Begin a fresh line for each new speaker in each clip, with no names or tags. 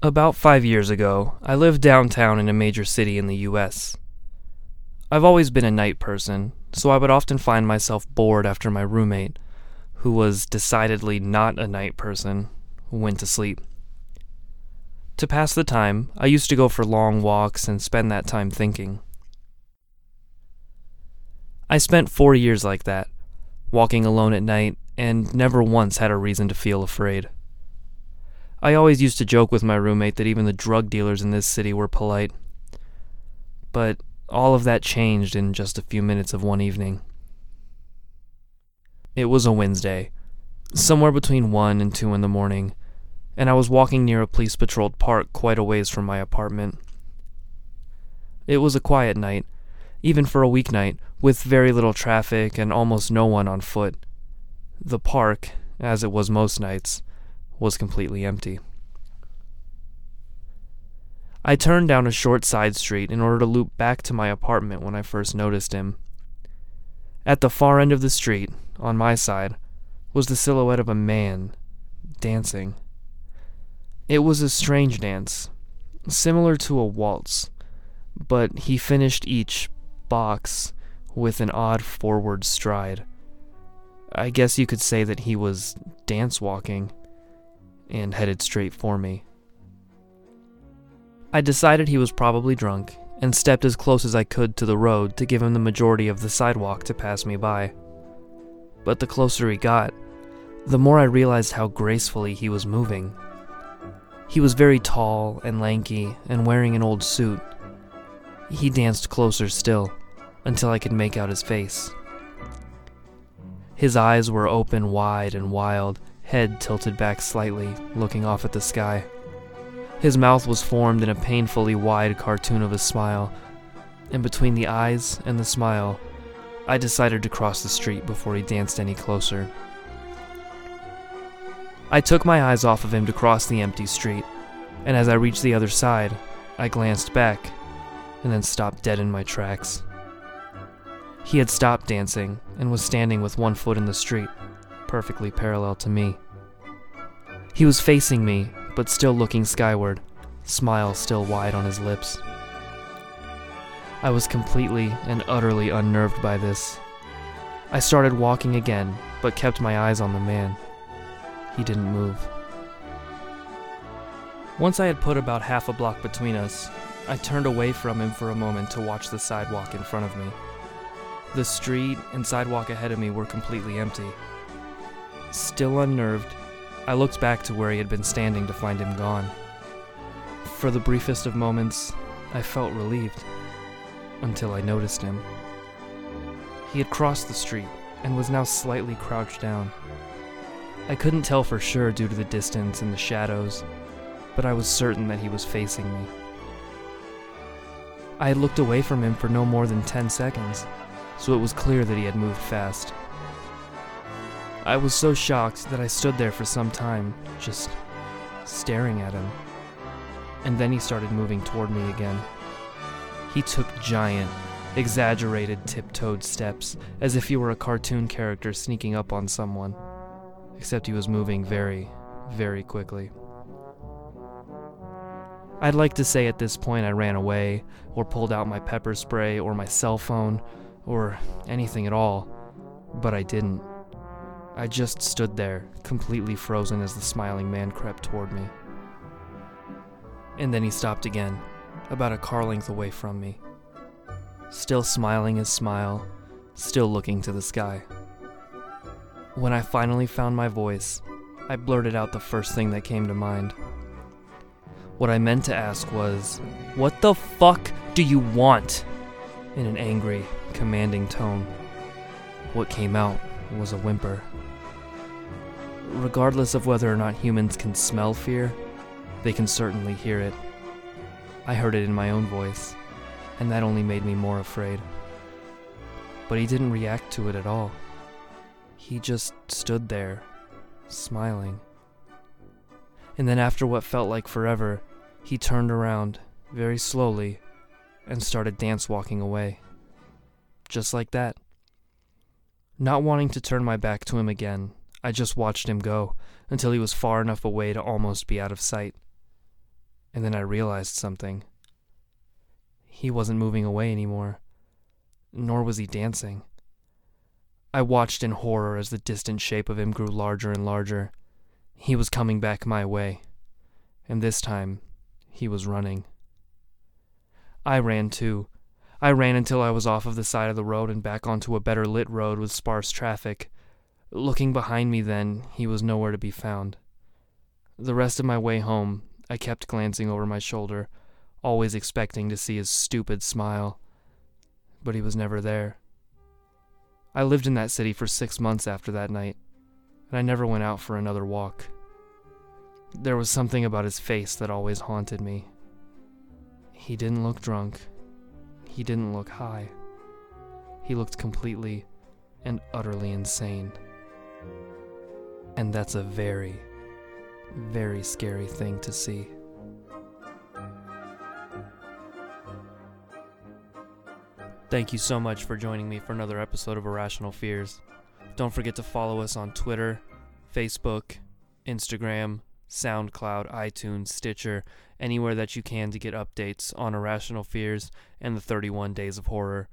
About five years ago, I lived downtown in a major city in the US. I've always been a night person, so I would often find myself bored after my roommate, who was decidedly not a night person, went to sleep. To pass the time, I used to go for long walks and spend that time thinking. I spent four years like that, walking alone at night, and never once had a reason to feel afraid. I always used to joke with my roommate that even the drug dealers in this city were polite. But all of that changed in just a few minutes of one evening. It was a Wednesday, somewhere between 1 and 2 in the morning, and I was walking near a police patrolled park quite a ways from my apartment. It was a quiet night, even for a weeknight, with very little traffic and almost no one on foot. The park, as it was most nights, was completely empty. I turned down a short side street in order to loop back to my apartment when I first noticed him. At the far end of the street, on my side, was the silhouette of a man dancing. It was a strange dance, similar to a waltz, but he finished each box with an odd forward stride. I guess you could say that he was dance walking and headed straight for me. I decided he was probably drunk and stepped as close as I could to the road to give him the majority of the sidewalk to pass me by. But the closer he got, the more I realized how gracefully he was moving. He was very tall and lanky and wearing an old suit. He danced closer still until I could make out his face. His eyes were open wide and wild, head tilted back slightly, looking off at the sky. His mouth was formed in a painfully wide cartoon of a smile, and between the eyes and the smile, I decided to cross the street before he danced any closer. I took my eyes off of him to cross the empty street, and as I reached the other side, I glanced back and then stopped dead in my tracks. He had stopped dancing and was standing with one foot in the street, perfectly parallel to me. He was facing me, but still looking skyward, smile still wide on his lips. I was completely and utterly unnerved by this. I started walking again, but kept my eyes on the man. He didn't move. Once I had put about half a block between us, I turned away from him for a moment to watch the sidewalk in front of me. The street and sidewalk ahead of me were completely empty. Still unnerved, I looked back to where he had been standing to find him gone. For the briefest of moments, I felt relieved, until I noticed him. He had crossed the street and was now slightly crouched down. I couldn't tell for sure due to the distance and the shadows, but I was certain that he was facing me. I had looked away from him for no more than 10 seconds, so it was clear that he had moved fast. I was so shocked that I stood there for some time, just staring at him. And then he started moving toward me again. He took giant, exaggerated, tiptoed steps, as if he were a cartoon character sneaking up on someone. Except he was moving very, very quickly. I'd like to say at this point I ran away, or pulled out my pepper spray, or my cell phone, or anything at all, but I didn't. I just stood there, completely frozen as the smiling man crept toward me. And then he stopped again, about a car length away from me. Still smiling his smile, still looking to the sky. When I finally found my voice, I blurted out the first thing that came to mind. What I meant to ask was, What the fuck do you want? in an angry, commanding tone. What came out was a whimper. Regardless of whether or not humans can smell fear, they can certainly hear it. I heard it in my own voice, and that only made me more afraid. But he didn't react to it at all. He just stood there, smiling. And then, after what felt like forever, he turned around, very slowly, and started dance walking away. Just like that. Not wanting to turn my back to him again, I just watched him go until he was far enough away to almost be out of sight. And then I realized something. He wasn't moving away anymore, nor was he dancing. I watched in horror as the distant shape of him grew larger and larger. He was coming back my way, and this time he was running. I ran too. I ran until I was off of the side of the road and back onto a better lit road with sparse traffic. Looking behind me then, he was nowhere to be found. The rest of my way home, I kept glancing over my shoulder, always expecting to see his stupid smile. But he was never there. I lived in that city for six months after that night, and I never went out for another walk. There was something about his face that always haunted me. He didn't look drunk. He didn't look high. He looked completely and utterly insane. And that's a very, very scary thing to see. Thank you so much for joining me for another episode of Irrational Fears. Don't forget to follow us on Twitter, Facebook, Instagram, SoundCloud, iTunes, Stitcher, anywhere that you can to get updates on Irrational Fears and the 31 Days of Horror.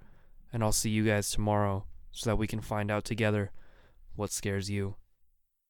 And I'll see you guys tomorrow so that we can find out together what scares you.